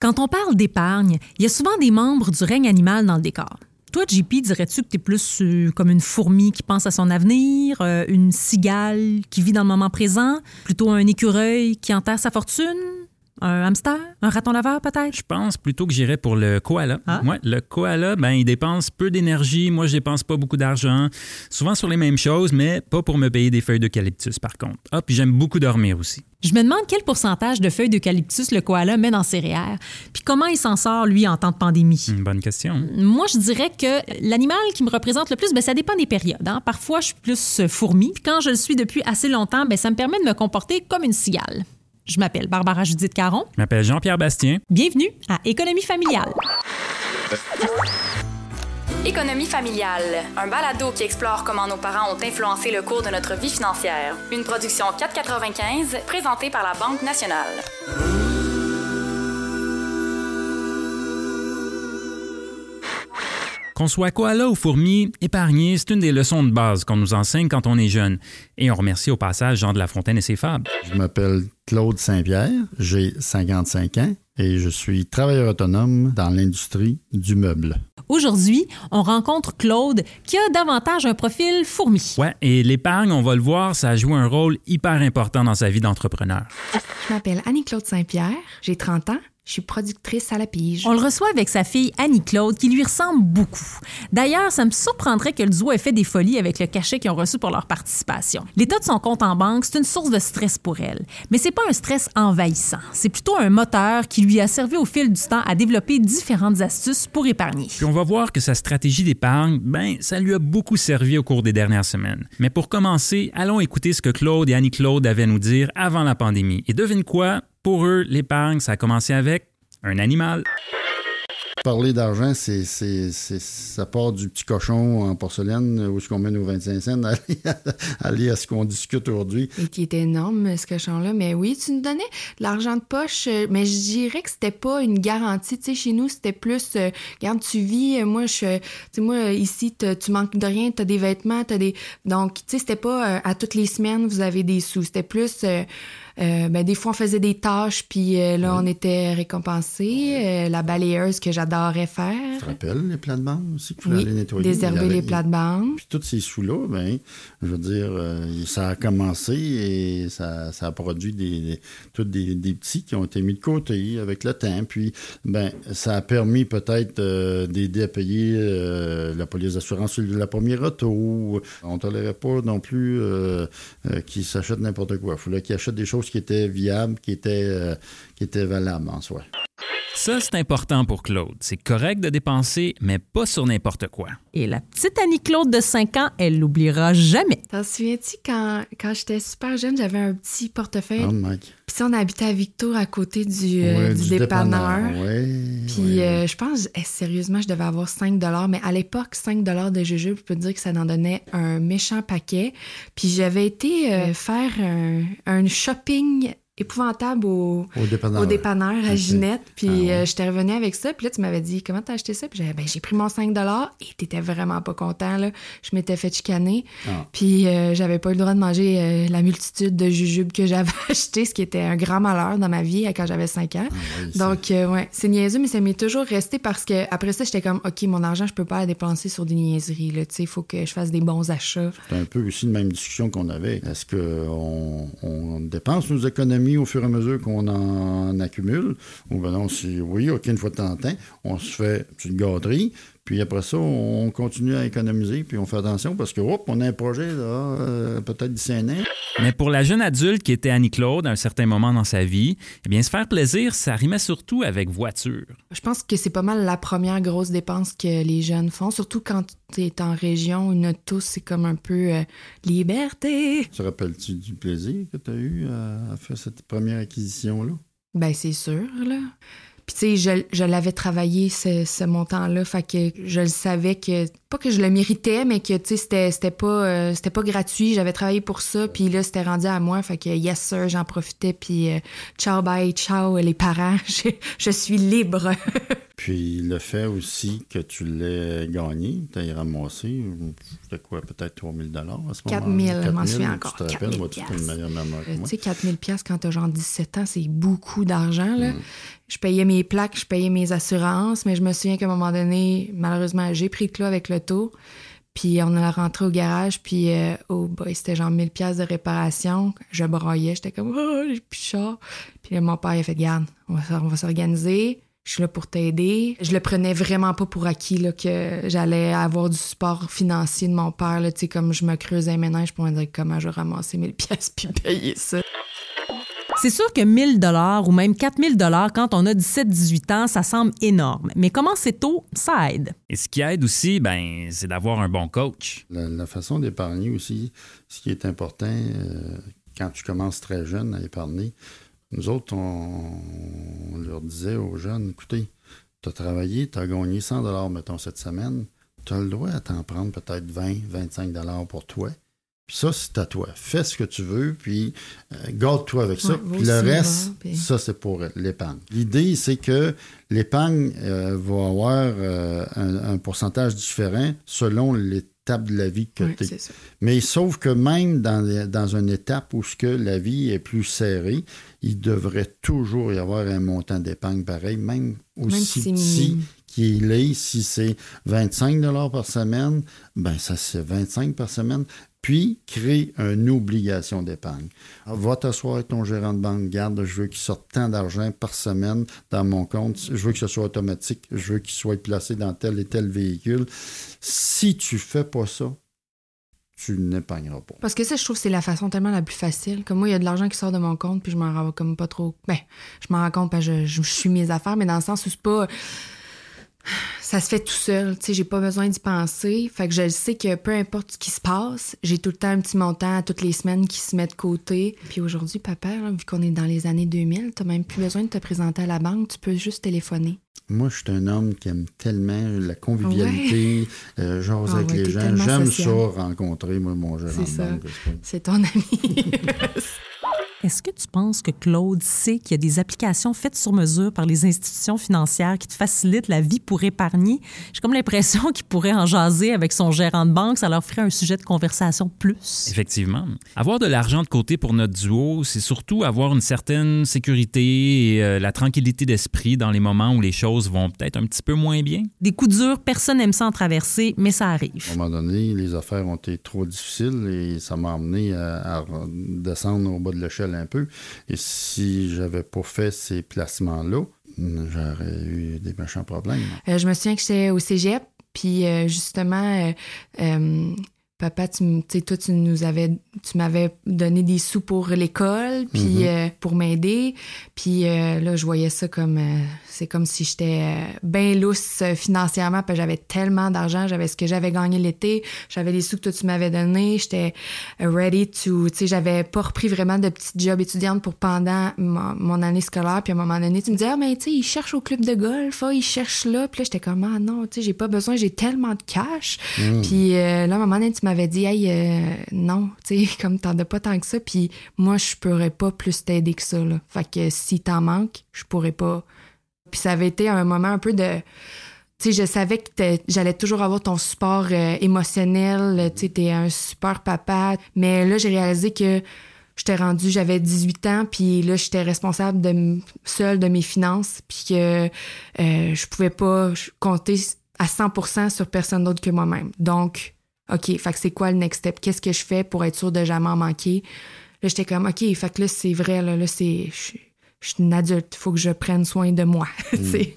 Quand on parle d'épargne, il y a souvent des membres du règne animal dans le décor. Toi, JP, dirais-tu que tu es plus euh, comme une fourmi qui pense à son avenir, euh, une cigale qui vit dans le moment présent, plutôt un écureuil qui enterre sa fortune? Un hamster? Un raton laveur, peut-être? Je pense plutôt que j'irais pour le koala. Ah. Ouais, le koala, ben, il dépense peu d'énergie. Moi, je dépense pas beaucoup d'argent. Souvent sur les mêmes choses, mais pas pour me payer des feuilles d'eucalyptus, par contre. Ah, puis j'aime beaucoup dormir aussi. Je me demande quel pourcentage de feuilles d'eucalyptus le koala met dans ses REER, puis comment il s'en sort, lui, en temps de pandémie? Une bonne question. Moi, je dirais que l'animal qui me représente le plus, ben, ça dépend des périodes. hein. Parfois, je suis plus fourmi. Puis quand je le suis depuis assez longtemps, ben, ça me permet de me comporter comme une cigale. Je m'appelle Barbara Judith Caron. Je m'appelle Jean-Pierre Bastien. Bienvenue à Économie familiale. Économie familiale, un balado qui explore comment nos parents ont influencé le cours de notre vie financière. Une production 4,95 présentée par la Banque nationale. Qu'on soit koala ou fourmi, épargner, c'est une des leçons de base qu'on nous enseigne quand on est jeune. Et on remercie au passage Jean de La Fontaine et ses fables. Je m'appelle Claude Saint-Pierre, j'ai 55 ans et je suis travailleur autonome dans l'industrie du meuble. Aujourd'hui, on rencontre Claude qui a davantage un profil fourmi. Ouais, et l'épargne, on va le voir, ça joue un rôle hyper important dans sa vie d'entrepreneur. Je m'appelle Annie-Claude Saint-Pierre, j'ai 30 ans, je suis productrice à la pige. On le reçoit avec sa fille Annie-Claude qui lui ressemble beaucoup. D'ailleurs, ça me surprendrait que le duo ait fait des folies avec le cachet qu'ils ont reçu pour leur participation. L'état de son compte en banque, c'est une source de stress pour elle. Mais c'est pas un stress envahissant. C'est plutôt un moteur qui lui a servi au fil du temps à développer différentes astuces pour épargner. Puis on va voir que sa stratégie d'épargne, ben, ça lui a beaucoup servi au cours des dernières semaines. Mais pour commencer, allons écouter ce que Claude et Annie-Claude avaient à nous dire avant la pandémie. Et devine quoi? Pour eux, l'épargne, ça a commencé avec un animal. Parler d'argent, c'est, c'est, c'est- ça part du petit cochon en porcelaine où est-ce qu'on met nos 25 cents, aller à, aller à ce qu'on discute aujourd'hui. Et qui est énorme, ce cochon-là. Mais oui, tu nous donnais de l'argent de poche, euh, mais je dirais que c'était pas une garantie. Tu sais, chez nous, c'était plus, euh, regarde, tu vis, euh, moi, je, tu sais, moi, ici, tu manques de rien, t'as des vêtements, t'as des... Donc, tu sais, c'était pas euh, à toutes les semaines, vous avez des sous. C'était plus... euh, euh, ben, des fois, on faisait des tâches, puis euh, là, on était récompensés. Euh, la balayeuse que j'adorais faire. Tu te rappelles les plates-bandes aussi qu'il fallait Oui, nettoyer? désherber avait- les plates-bandes. Puis tous ces sous-là, ben, je veux dire, ça a commencé et ça, ça a produit des, des, tous des, des petits qui ont été mis de côté avec le temps. Puis, ben, ça a permis peut-être d'aider à payer la police d'assurance sur la première auto. On ne tolérait pas non plus qu'ils s'achètent n'importe quoi. Il fallait qu'ils achètent des choses qui qui étaient, euh, qui étaient valables en soi. Ça, c'est important pour Claude. C'est correct de dépenser, mais pas sur n'importe quoi. Et la petite Annie-Claude de 5 ans, elle l'oubliera jamais. T'en souviens-tu quand, quand j'étais super jeune, j'avais un petit portefeuille? Mike? Puis ça, on habitait à Victo à côté du, euh, Ouais, du dépanneur. Ouais, Puis euh, je pense, eh, sérieusement, je devais avoir 5 mais à l'époque, 5 de jujubes, je peux te dire que ça en donnait un méchant paquet. Puis j'avais été euh, faire un, un shopping épouvantable au, Au dépanneur. au dépanneur à. Ginette. Puis Ah ouais. euh, j'étais revenue avec ça. Puis là, tu m'avais dit, comment t'as acheté ça? Puis ben, j'ai pris mon 5 et t'étais vraiment pas content, là. Je m'étais fait chicaner. Ah. Puis euh, j'avais pas eu le droit de manger euh, la multitude de jujubes que j'avais acheté, ce qui était un grand malheur dans ma vie quand j'avais 5 ans. Ah ouais, Donc, ouais, c'est niaiseux, mais ça m'est toujours resté parce que après ça, j'étais comme, OK, mon argent, je peux pas le dépenser sur des niaiseries, là. Tu sais, il faut que je fasse des bons achats. C'est un peu aussi la même discussion qu'on avait. Est-ce qu'on on dépense nos économies au fur et à mesure qu'on en accumule? Ou ben non, si oui, OK, une fois de temps en temps, on se fait une gâterie, puis après ça, on continue à économiser, puis on fait attention parce que, hop, on a un projet, là, euh, peut-être d'ici un an. Mais pour la jeune adulte qui était Annie-Claude à un certain moment dans sa vie, eh bien, se faire plaisir, ça rimait surtout avec voiture. Je pense que c'est pas mal la première grosse dépense que les jeunes font, surtout quand tu es en région, une auto, c'est comme un peu euh, liberté. Te rappelles-tu du plaisir que tu as eu à, à faire cette première acquisition-là? Ben, c'est sûr, là. Tu sais, je, je l'avais travaillé, ce, ce montant-là, fait que je le savais que pas que je le méritais, mais que, tu sais, c'était, pas, euh, c'était pas gratuit. J'avais travaillé pour ça, puis là, c'était rendu à moi. Fait que, yes, sir, j'en profitais, puis euh, ciao, bye, ciao, les parents. Je, je suis libre. Puis le fait aussi que tu l'aies gagné, tu as ramassé, c'était quoi, peut-être 3000 à ce 4 000, je m'en souviens encore. Tu te rappelles, moi, tu une meilleure mémoire que Euh, moi? tu sais, 4 000 quand t'as genre 17 ans, c'est beaucoup d'argent, là. Mm. Je payais mes plaques, je payais mes assurances, mais je me souviens qu'à un moment donné, malheureusement, j'ai pris le clos avec Puis on a rentré au garage, puis euh, oh boy, c'était genre 1000 pièces de réparation. Je braillais, j'étais comme oh, j'ai plus cher. Puis mon père a fait garde, on va, s'organiser. Je suis là pour t'aider. Je le prenais vraiment pas pour acquis là, que j'allais avoir du support financier de mon père. Là, comme je me creusais les ménages pour me dire comment je vais ramasser 1000 pièces puis payer ça. C'est sûr que 1000 dollars ou même 4000 dollars quand on a 17-18 ans, ça semble énorme. Mais comment c'est tôt, ça aide. Et ce qui aide aussi, ben, c'est d'avoir un bon coach. La, la façon d'épargner aussi, ce qui est important euh, quand tu commences très jeune à épargner, nous autres, on, on leur disait aux jeunes, écoutez, tu as travaillé, tu as gagné 100 mettons, cette semaine, tu as le droit à t'en prendre peut-être 20, 25 pour toi. Ça, c'est à toi. Fais ce que tu veux, puis euh, garde-toi avec ça. Ouais, puis le reste, puis- ça, c'est pour l'épargne. L'idée, c'est que l'épargne euh, va avoir euh, un, un pourcentage différent selon l'étape de la vie que Ouais, tu ça. mais sauf que même dans, dans une étape où ce que la vie est plus serrée, il devrait toujours y avoir un montant d'épargne pareil, même Même aussi si c'est petit qu'il est. Si c'est 25 par semaine, ben ça c'est 25 par semaine. Puis, crée une obligation d'épargne. Va t'asseoir avec ton gérant de banque. Garde, je veux qu'il sorte tant d'argent par semaine dans mon compte. Je veux que ce soit automatique. Je veux qu'il soit placé dans tel et tel véhicule. Si tu fais pas ça, tu n'épargneras pas. Parce que ça, je trouve que c'est la façon tellement la plus facile. Comme moi, il y a de l'argent qui sort de mon compte, puis je m'en rends comme pas trop. Ben, je m'en rends compte je, je suis mes affaires, mais dans le sens où c'est pas. Ça se fait tout seul, tu sais, j'ai pas besoin d'y penser. Fait que je le sais que peu importe ce qui se passe, j'ai tout le temps un petit montant à toutes les semaines qui se met de côté. Puis aujourd'hui, papa, là, vu qu'on est dans les années 2000, t'as même plus besoin de te présenter à la banque, tu peux juste téléphoner. Moi, je suis un homme qui aime tellement la convivialité, euh, jaser Ah avec ouais, les gens. J'aime social. ça, rencontrer, moi, mon gérant C'est ça. C'est ton ami. Est-ce que tu penses que Claude sait qu'il y a des applications faites sur mesure par les institutions financières qui te facilitent la vie pour épargner? J'ai comme l'impression qu'il pourrait en jaser avec son gérant de banque. Ça leur ferait un sujet de conversation plus. Effectivement. Avoir de l'argent de côté pour notre duo, c'est surtout avoir une certaine sécurité et euh, la tranquillité d'esprit dans les moments où les choses vont peut-être un petit peu moins bien. Des coups durs, personne n'aime ça en traverser, mais ça À arrive. un moment donné, les affaires ont été trop difficiles et ça m'a amené à, à descendre au bas de l'échelle un peu. Et si j'avais pas fait ces placements-là, j'aurais eu des méchants problèmes. Euh, je me souviens que j'étais au cégep, puis euh, justement, euh, papa, tu, toi, tu nous avais, tu m'avais donné des sous pour l'école, puis Mhm. euh, pour m'aider. Puis euh, là, je voyais ça comme, euh, c'est comme si j'étais bien lousse financièrement, que j'avais tellement d'argent, j'avais ce que j'avais gagné l'été, j'avais les sous que toi, tu m'avais donné, j'étais ready to, tu sais, j'avais pas repris vraiment de petits jobs étudiantes pour pendant mon, mon année scolaire. Puis à un moment donné, tu me disais, ah, mais tu sais, ils cherchent au club de golf, ah, ils cherchent là. Puis là, j'étais comme, ah non, tu sais, j'ai pas besoin, j'ai tellement de cash. Puis euh, là, à un moment donné, tu m'avais dit, hey, euh, non, tu sais, comme t'en as pas tant que ça. Puis moi, je pourrais pas plus t'aider que ça, là. Fait que si t'en manques, je pourrais pas. Puis ça avait été un moment un peu de. Tu sais, je savais que j'allais toujours avoir ton support euh, émotionnel. Tu sais, t'es un super papa. Mais là, j'ai réalisé que j'étais rendue, j'avais 18 ans, puis là, j'étais responsable de seule de mes finances, puis que euh, je pouvais pas compter à 100% sur personne d'autre que moi-même. Donc, OK, fait que c'est quoi le next step? Qu'est-ce que je fais pour être sûr de jamais en manquer? Là, j'étais comme, OK, fait que là, c'est vrai, là, là c'est... Je je suis une adulte, faut que je prenne soin de moi. tu sais.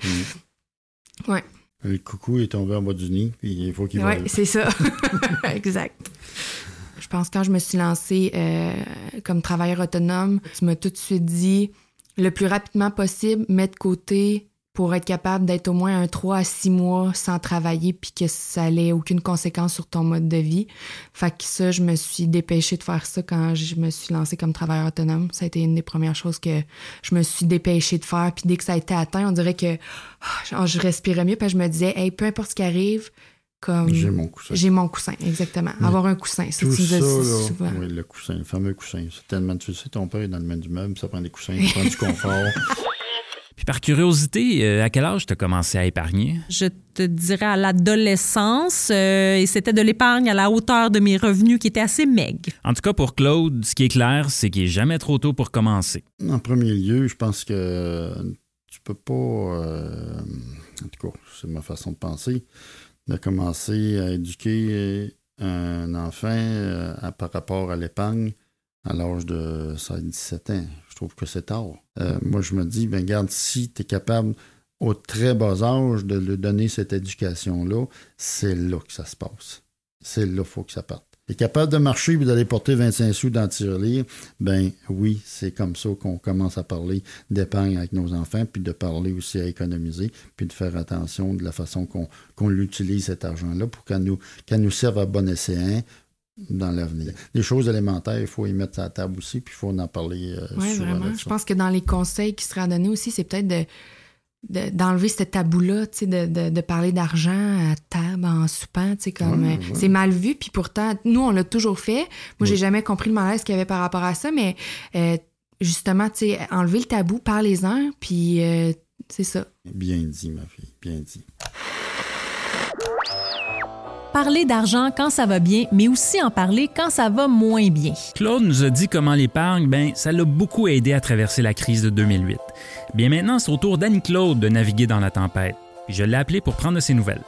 Ouais. Le coucou est tombé en bas du nid, puis il faut qu'il vole. c'est ça. exact. Je pense que quand je me suis lancée euh, comme travailleur autonome, tu m'as tout de suite dit le plus rapidement possible, mettre de côté pour être capable d'être au moins un 3 à 6 mois sans travailler puis que ça n'ait aucune conséquence sur ton mode de vie. Fait que ça, je me suis dépêchée de faire ça quand je me suis lancée comme travailleur autonome. Ça a été une des premières choses que je me suis dépêchée de faire. Puis dès que ça a été atteint, on dirait que ah, je respirais mieux que je me disais, hey, peu importe ce qui arrive, comme. J'ai mon coussin. J'ai mon coussin, exactement. Avoir un coussin. Tout tu nous ça, là, souvent. oui, le coussin, le fameux coussin. C'est tellement, tu sais, ton père est dans le domaine du meuble, ça prend des coussins, ça prend du confort. Puis par curiosité, euh, à quel âge tu as commencé à épargner? Je te dirais à l'adolescence, euh, et c'était de l'épargne à la hauteur de mes revenus qui étaient assez maigres. En tout cas, pour Claude, ce qui est clair, c'est qu'il est jamais trop tôt pour commencer. En premier lieu, je pense que tu peux pas, euh, en tout cas, c'est ma façon de penser, de commencer à éduquer un enfant euh, à- par rapport à l'épargne à l'âge de 16-17 ans. Je trouve que c'est tard. Euh, moi, je me dis, ben regarde, si tu es capable au très bas âge de lui donner cette éducation-là, c'est là que ça se passe. C'est là qu'il faut que ça parte. Tu capable de marcher et d'aller porter 25 sous dans le tirelire, ben oui, c'est comme ça qu'on commence à parler d'épargne avec nos enfants, puis de parler aussi à économiser, puis de faire attention de la façon qu'on l'utilise cet argent-là pour qu'elle nous, nous serve à bon escient dans l'avenir. Les choses élémentaires, il faut y mettre à la table aussi, puis il faut en parler euh, Oui, souvent. vraiment. Je pense que dans les conseils qui seraient à donner aussi, c'est peut-être de de- d'enlever ce tabou-là, de, de, de parler d'argent à table en soupant, comme Ouais, euh, ouais. c'est mal vu, puis pourtant, nous, on l'a toujours fait. Moi, j'ai Oui. jamais compris le malaise qu'il y avait par rapport à ça, mais euh, justement, tu enlever le tabou, parlez-en, puis euh, c'est ça. Bien dit, ma fille, bien dit. Parler d'argent quand ça va bien, mais aussi en parler quand ça va moins bien. Claude nous a dit comment l'épargne, ben, ça l'a beaucoup aidé à traverser la crise de 2008. Bien maintenant, c'est au tour d'Annie-Claude de naviguer dans la tempête. Je l'ai appelé pour prendre ses nouvelles.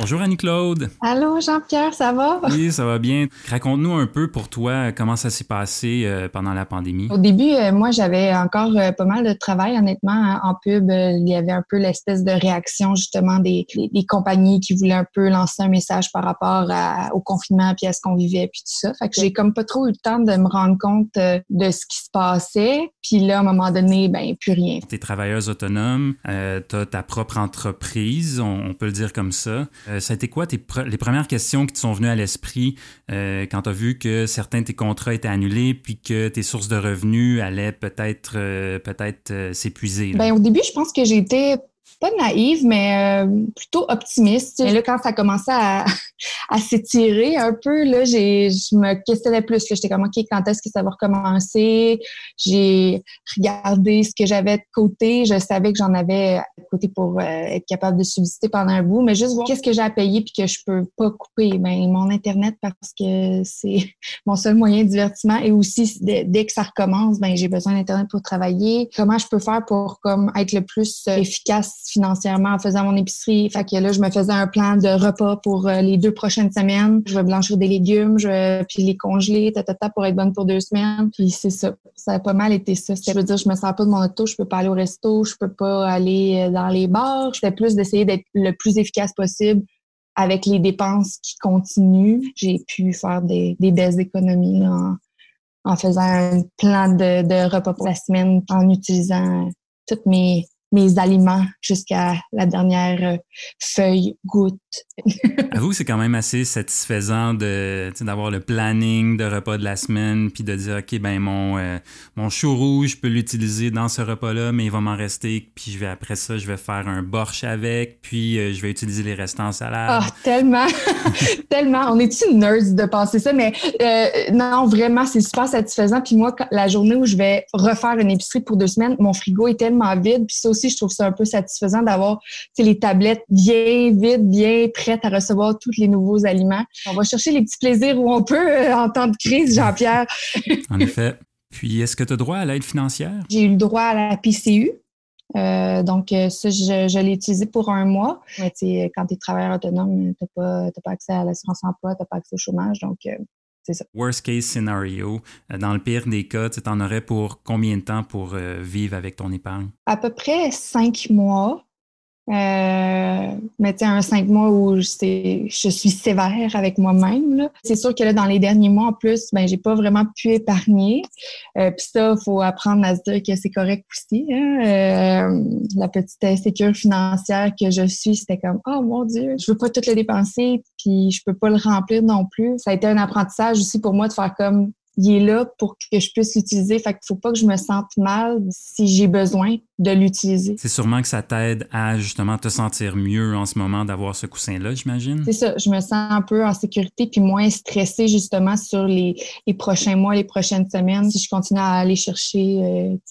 Bonjour Annie-Claude. Allô, Jean-Pierre, ça va? Oui, ça va bien. Raconte-nous un peu pour toi comment ça s'est passé euh, pendant la pandémie. Au début, euh, moi, j'avais encore euh, pas mal de travail, honnêtement, hein, en pub. il y avait un peu l'espèce de réaction, justement, des, des, des compagnies qui voulaient un peu lancer un message par rapport à- au confinement, puis à ce qu'on vivait, puis tout ça. Fait que j'ai comme pas trop eu le temps de me rendre compte de ce qui se passait. Puis là, à un moment donné, ben, plus rien. Tu es travailleuse autonome, euh, tu as ta propre entreprise, on, on peut le dire comme ça. Euh, ça a été quoi tes les premières questions qui te sont venues à l'esprit euh, quand tu as vu que certains de tes contrats étaient annulés puis que tes sources de revenus allaient peut-être euh, peut-être euh, s'épuiser? Ben, au début, je pense que j'étais pas naïve, mais euh, plutôt optimiste. Mais là, quand ça commençait à, s'étirer un peu, là, je me questionnais plus. J'étais comme, OK, quand est-ce que ça va recommencer? J'ai regardé ce que j'avais de côté. Je savais que j'en avais de côté pour euh, être capable de subsister pendant un bout, mais juste voir qu'est-ce que j'ai à payer puis que je peux pas couper. Ben, mon Internet, parce que c'est mon seul moyen de divertissement et aussi dès, que ça recommence, ben j'ai besoin d'internet pour travailler. Comment je peux faire pour comme être le plus euh, financièrement en faisant mon épicerie Fait que là, je me faisais un plan de repas pour euh, les deux prochaines semaines. Je vais blanchir des légumes, je vais puis les congeler, ta, ta, ta, pour être bonne pour deux semaines. Puis c'est ça, ça a pas mal été ça. Je veux dire, je me sers pas de mon auto, je peux pas aller au resto, je peux pas aller euh, dans les bars. C'était plus d'essayer d'être le plus efficace possible avec les dépenses qui continuent, j'ai pu faire des, belles économies en, faisant un plan de, repas pour la semaine, en utilisant tous mes, mes aliments jusqu'à la dernière euh, feuille, goutte. Avoue c'est quand même assez satisfaisant de d'avoir le planning de repas de la semaine puis de dire OK ben mon euh, mon chou rouge je peux l'utiliser dans ce repas-là mais il va m'en rester puis je vais après ça je vais faire un borsch avec puis euh, je vais utiliser les restants en salade. Ah, tellement, tellement. On est-tu nerds de penser ça? Mais euh, non, vraiment, c'est super satisfaisant. Puis moi, quand- la journée où je vais refaire une épicerie pour deux semaines, mon frigo est tellement vide. Puis ça aussi, je trouve ça un peu satisfaisant d'avoir les tablettes bien vides, bien prêtes à recevoir tous les nouveaux aliments. On va chercher les petits plaisirs où on peut euh, en temps de crise, Jean-Pierre. En effet. Puis est-ce que tu as droit à l'aide financière? J'ai eu le droit à la PCU. Euh, donc, euh, ça, je, je l'ai utilisé pour un mois. Mais quand tu es travailleur autonome, tu n'as pas, pas accès à l'assurance emploi, tu n'as pas accès au chômage. Donc, euh, c'est ça. Worst case scenario, dans le pire des cas, tu en aurais pour combien de temps pour euh, vivre avec ton épargne? À peu près cinq mois. Euh, mais tu un cinq mois où je suis sévère avec moi-même. C'est sûr que là, dans les derniers mois, en plus, ben, j'ai pas vraiment pu épargner. Euh, Puis ça, faut apprendre à se dire que c'est correct aussi. hein. Euh, la petite insécurité financière que je suis, c'était comme, oh mon Dieu, je veux pas tout le dépenser, puis je peux pas le remplir non plus. Ça a été un apprentissage aussi pour moi de faire comme, il est là pour que je puisse l'utiliser. Fait qu'il faut pas que je me sente mal si j'ai besoin de l'utiliser. C'est sûrement que ça t'aide à justement te sentir mieux en ce moment d'avoir ce coussin-là, j'imagine? C'est ça, je me sens un peu en sécurité puis moins stressée justement sur les, les prochains mois, les prochaines semaines. Si je continue à aller chercher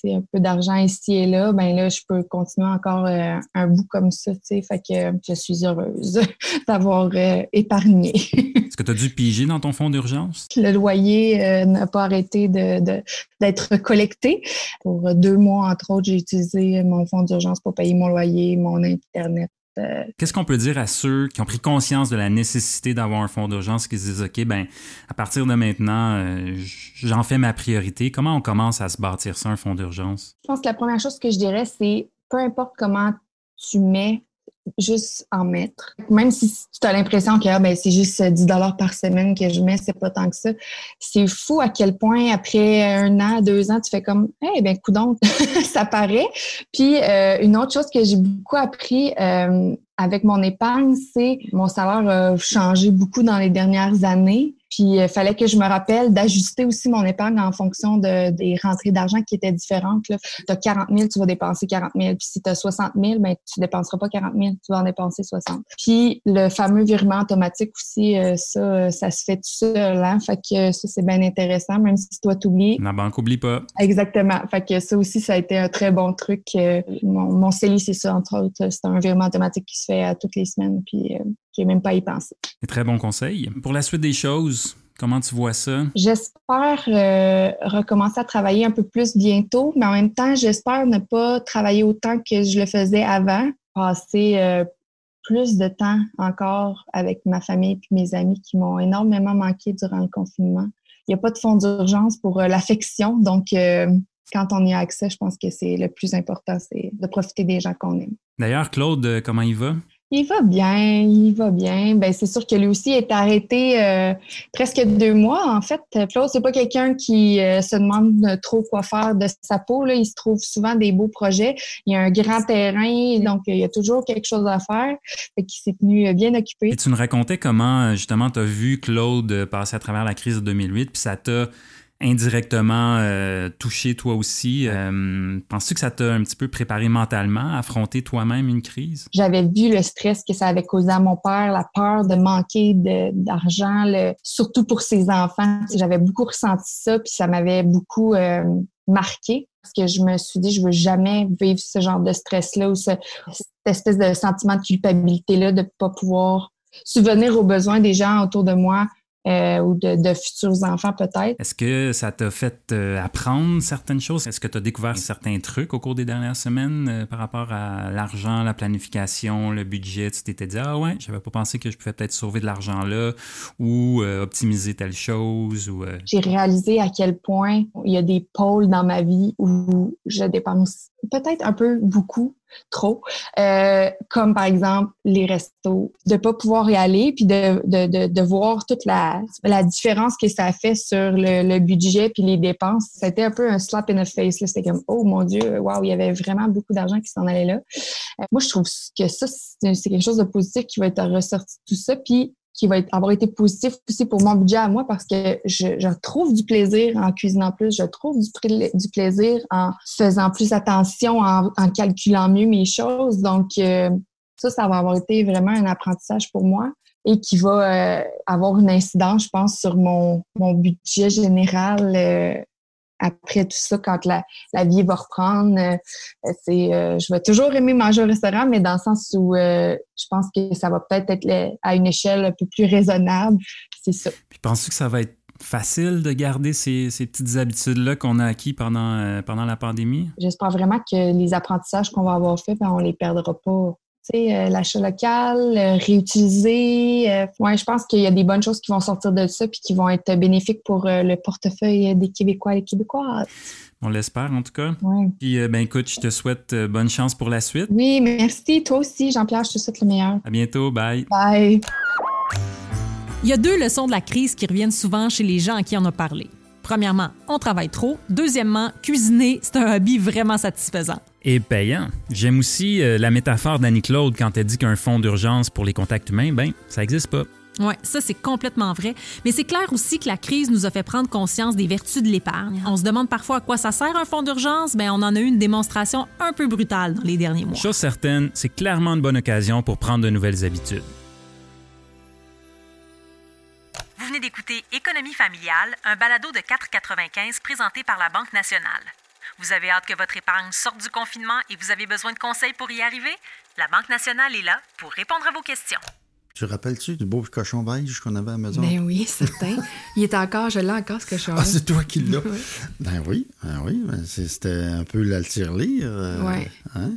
euh, un peu d'argent ici et là, ben là, je peux continuer encore euh, un bout comme ça. Fait que je suis heureuse d'avoir euh, épargné. Est-ce que tu as dû piger dans ton fonds d'urgence? Le loyer n'a pas arrêté d'être de, collecté. Pour deux mois, entre autres, j'ai utilisé mon fonds d'urgence pour payer mon loyer, mon Internet. Euh. Qu'est-ce qu'on peut dire à ceux qui ont pris conscience de la nécessité d'avoir un fonds d'urgence, qui se disent, OK, ben, à partir de maintenant, euh, j'en fais ma priorité. Comment on commence à se bâtir ça, un fonds d'urgence? Je pense que la première chose que je dirais, c'est peu importe comment tu mets juste en mettre. Même si tu as l'impression que ah, ben, c'est juste 10 dollars par semaine que je mets, c'est pas tant que ça. C'est fou à quel point après un an, deux ans, tu fais comme Eh ben coudon, ça paraît. Puis euh, une autre chose que j'ai beaucoup appris euh, avec mon épargne, c'est mon salaire a changé beaucoup dans les dernières années. Puis il fallait que je me rappelle d'ajuster aussi mon épargne en fonction de, des rentrées d'argent qui étaient différentes. Tu as 40 000, tu vas dépenser 40 000. Puis si tu as 60 000, ben, tu dépenseras pas 40 000, tu vas en dépenser 60. Puis le fameux virement automatique aussi, euh, ça, ça se fait tout seul. Hein? Fait que ça, c'est bien intéressant, même si toi, t'oublies. La banque oublie pas. Exactement. Fait que ça aussi, ça a été un très bon truc. Euh, mon, mon CELI, c'est ça, entre autres. C'est un virement automatique qui se fait à toutes les semaines. Puis euh, j'ai même pas y pensé. Très bon conseil. Pour la suite des choses, comment tu vois ça? J'espère euh, recommencer à travailler un peu plus bientôt, mais en même temps, j'espère ne pas travailler autant que je le faisais avant, passer euh, plus de temps encore avec ma famille et mes amis qui m'ont énormément manqué durant le confinement. Il n'y a pas de fonds d'urgence pour euh, l'affection, donc quand on y a accès, je pense que c'est le plus important, c'est de profiter des gens qu'on aime. D'ailleurs, Claude, comment il va? Il va bien, il va bien. Ben, c'est sûr que lui aussi est arrêté euh, presque deux mois. En fait, Claude, c'est pas quelqu'un qui euh, se demande trop quoi faire de sa peau. Là. Il se trouve souvent des beaux projets. Il y a un grand terrain, donc il y a toujours quelque chose à faire. Fait qu'il s'est tenu bien occupé. Et tu nous racontais comment, justement, tu as vu Claude passer à travers la crise de 2008, puis ça t'a indirectement euh, touché toi aussi. Euh, penses-tu que ça t'a un petit peu préparé mentalement à affronter toi-même une crise? J'avais vu le stress que ça avait causé à mon père, la peur de manquer d'argent, surtout pour ses enfants. J'avais beaucoup ressenti ça, puis ça m'avait beaucoup euh, marqué parce que je me suis dit, je veux jamais vivre ce genre de stress-là ou cette espèce de sentiment de culpabilité-là de ne pas pouvoir subvenir aux besoins des gens autour de moi euh, ou de, futurs enfants peut-être. Est-ce que ça t'a fait euh, apprendre certaines choses? Est-ce que tu as découvert certains trucs au cours des dernières semaines euh, par rapport à l'argent, la planification, le budget? Tu t'étais dit, ah ouais, j'avais pas pensé que je pouvais peut-être sauver de l'argent là ou optimiser telle chose. ou J'ai réalisé à quel point il y a des pôles dans ma vie où je dépense peut-être un peu beaucoup trop, euh, comme par exemple les restos, de pas pouvoir y aller, puis de, de, de, voir toute la, la différence que ça fait sur le, le budget puis les dépenses. C'était un peu un slap in the face. C'était comme, oh mon Dieu, waouh, il y avait vraiment beaucoup d'argent qui s'en allait là. Euh, moi, je trouve que ça, c'est quelque chose de positif qui va être ressorti de tout ça. Puis qui va avoir été positif aussi pour mon budget à moi parce que je, je trouve du plaisir en cuisinant plus, je trouve du, du plaisir en faisant plus attention, en, en calculant mieux mes choses. Donc, euh, ça, ça va avoir été vraiment un apprentissage pour moi et qui va euh, avoir une incidence, je pense, sur mon, mon budget général euh, après tout ça, quand la, la vie va reprendre, euh, c'est, euh, je vais toujours aimer manger au restaurant, mais dans le sens où euh, je pense que ça va peut-être être à une échelle un peu plus raisonnable. C'est ça. Puis penses-tu que ça va être facile de garder ces, ces petites habitudes-là qu'on a acquis pendant, pendant la pandémie? J'espère vraiment que les apprentissages qu'on va avoir faits, ben, on les perdra pas euh, l'achat local, euh, réutiliser. Euh, ouais, je pense qu'il y a des bonnes choses qui vont sortir de ça puis qui vont être bénéfiques pour le portefeuille des Québécois et des Québécoises. On l'espère en tout cas. Ouais. Puis ben écoute, je te souhaite bonne chance pour la suite. Oui, merci. Toi aussi, Jean-Pierre, je te souhaite le meilleur. À bientôt. Bye. Bye. Il y a deux leçons de la crise qui reviennent souvent chez les gens à qui on a parlé. Premièrement, on travaille trop. Deuxièmement, cuisiner, c'est un hobby vraiment satisfaisant et payant. J'aime aussi euh, la métaphore d'Annie-Claude quand elle dit qu'un fonds d'urgence pour les contacts humains, ben, ça n'existe pas. Oui, ça c'est complètement vrai. Mais c'est clair aussi que la crise nous a fait prendre conscience des vertus de l'épargne. On se demande parfois à quoi ça sert un fonds d'urgence, mais on en a eu une démonstration un peu brutale dans les derniers mois. Chose certaine, c'est clairement une bonne occasion pour prendre de nouvelles habitudes. Venez d'écouter Économie familiale, un balado de 4,95 présenté par la Banque nationale. Vous avez hâte que votre épargne sorte du confinement et vous avez besoin de conseils pour y arriver? La Banque nationale est là pour répondre à vos questions. Tu rappelles-tu du beau cochon beige qu'on avait à la maison? Ben oui, certain. Il est encore, je l'ai encore, ce cochon Ah, c'est toi qui l'as? Ben oui, ben oui. Ben c'était un peu l'altirelire. Euh, ouais. Hein?